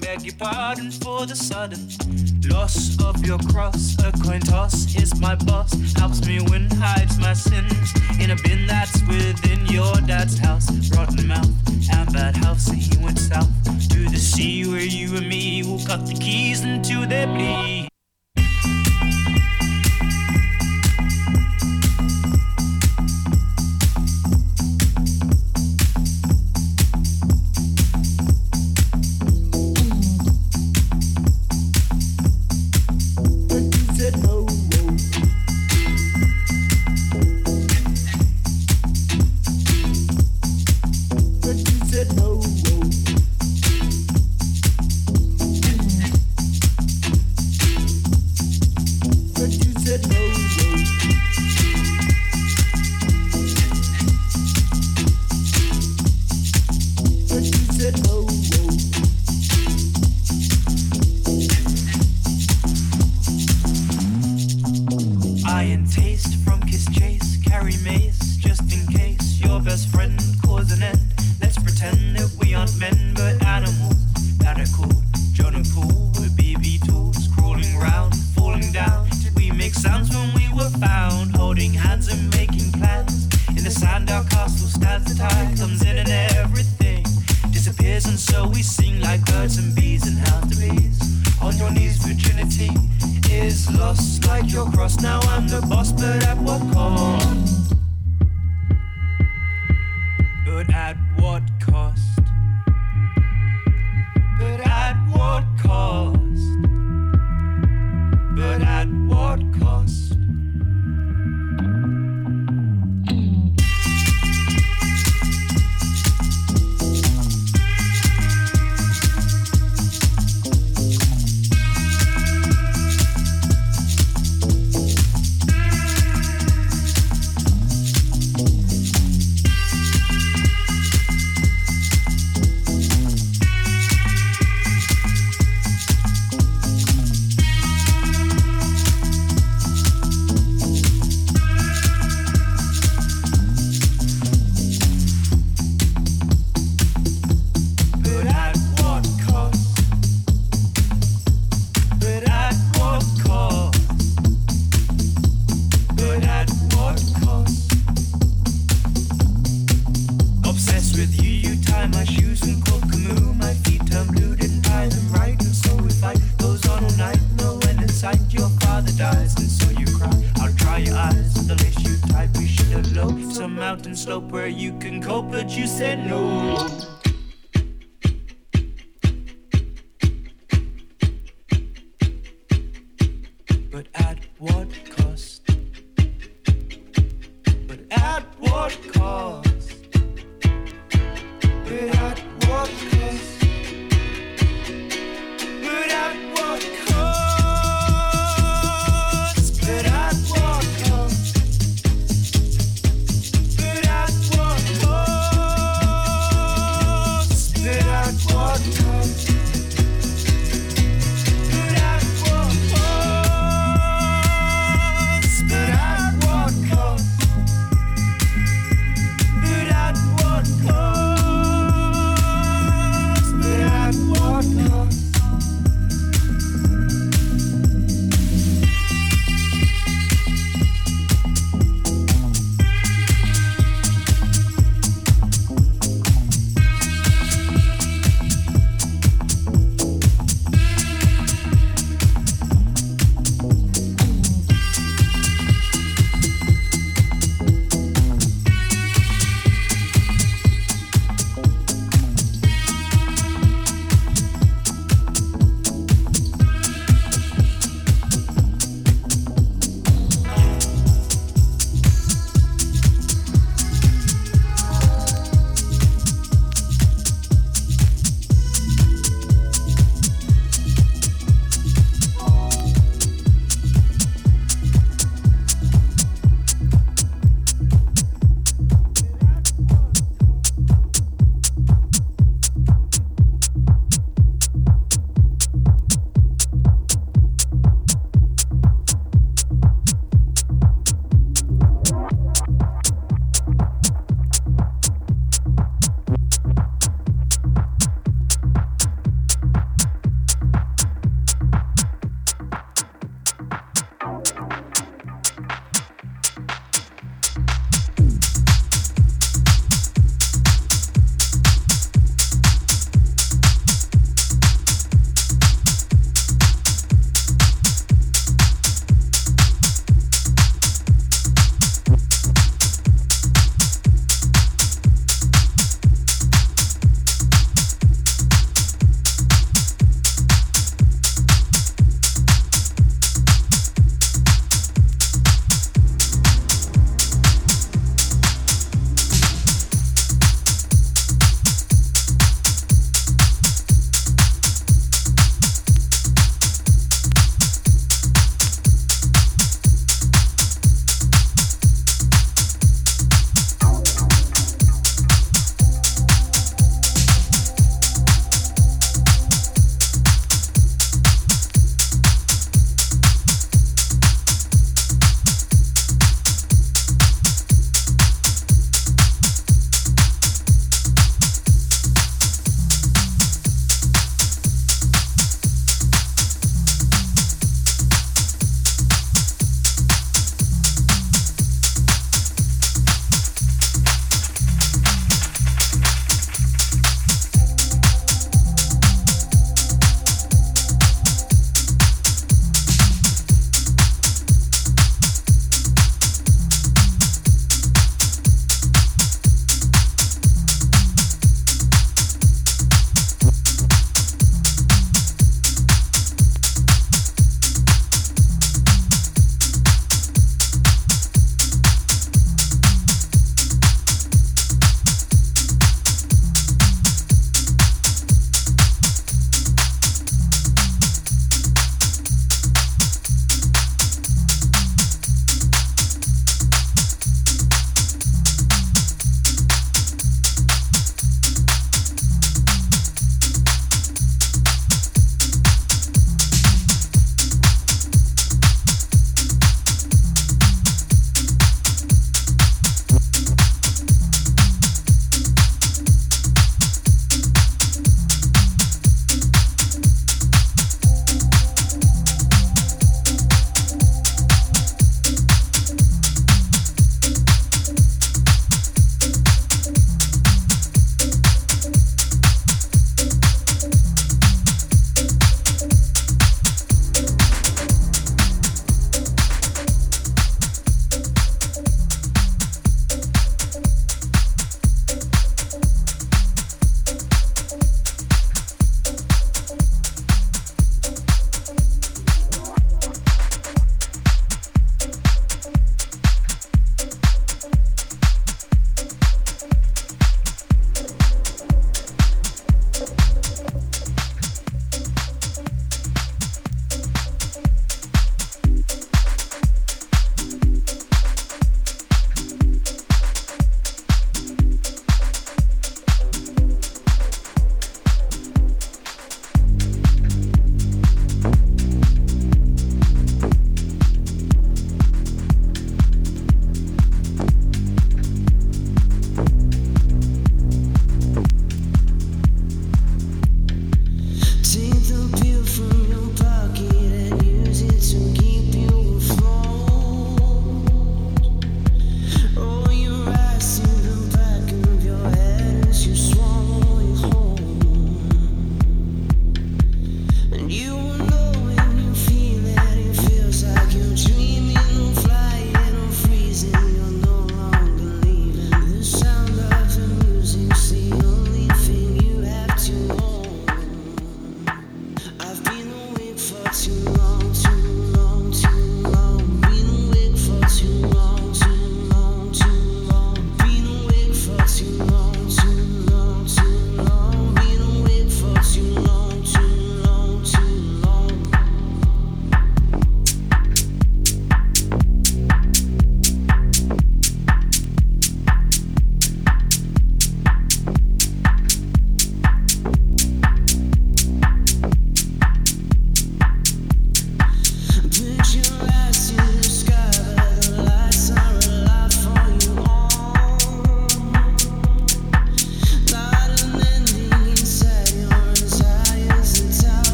beg your pardon for the sudden loss of your cross. A coin toss is my boss, helps me win, hides my sins in a bin that's within your dad's house. Rotten mouth and bad house, so he went south to the sea where you and me will cut the keys until they bleed.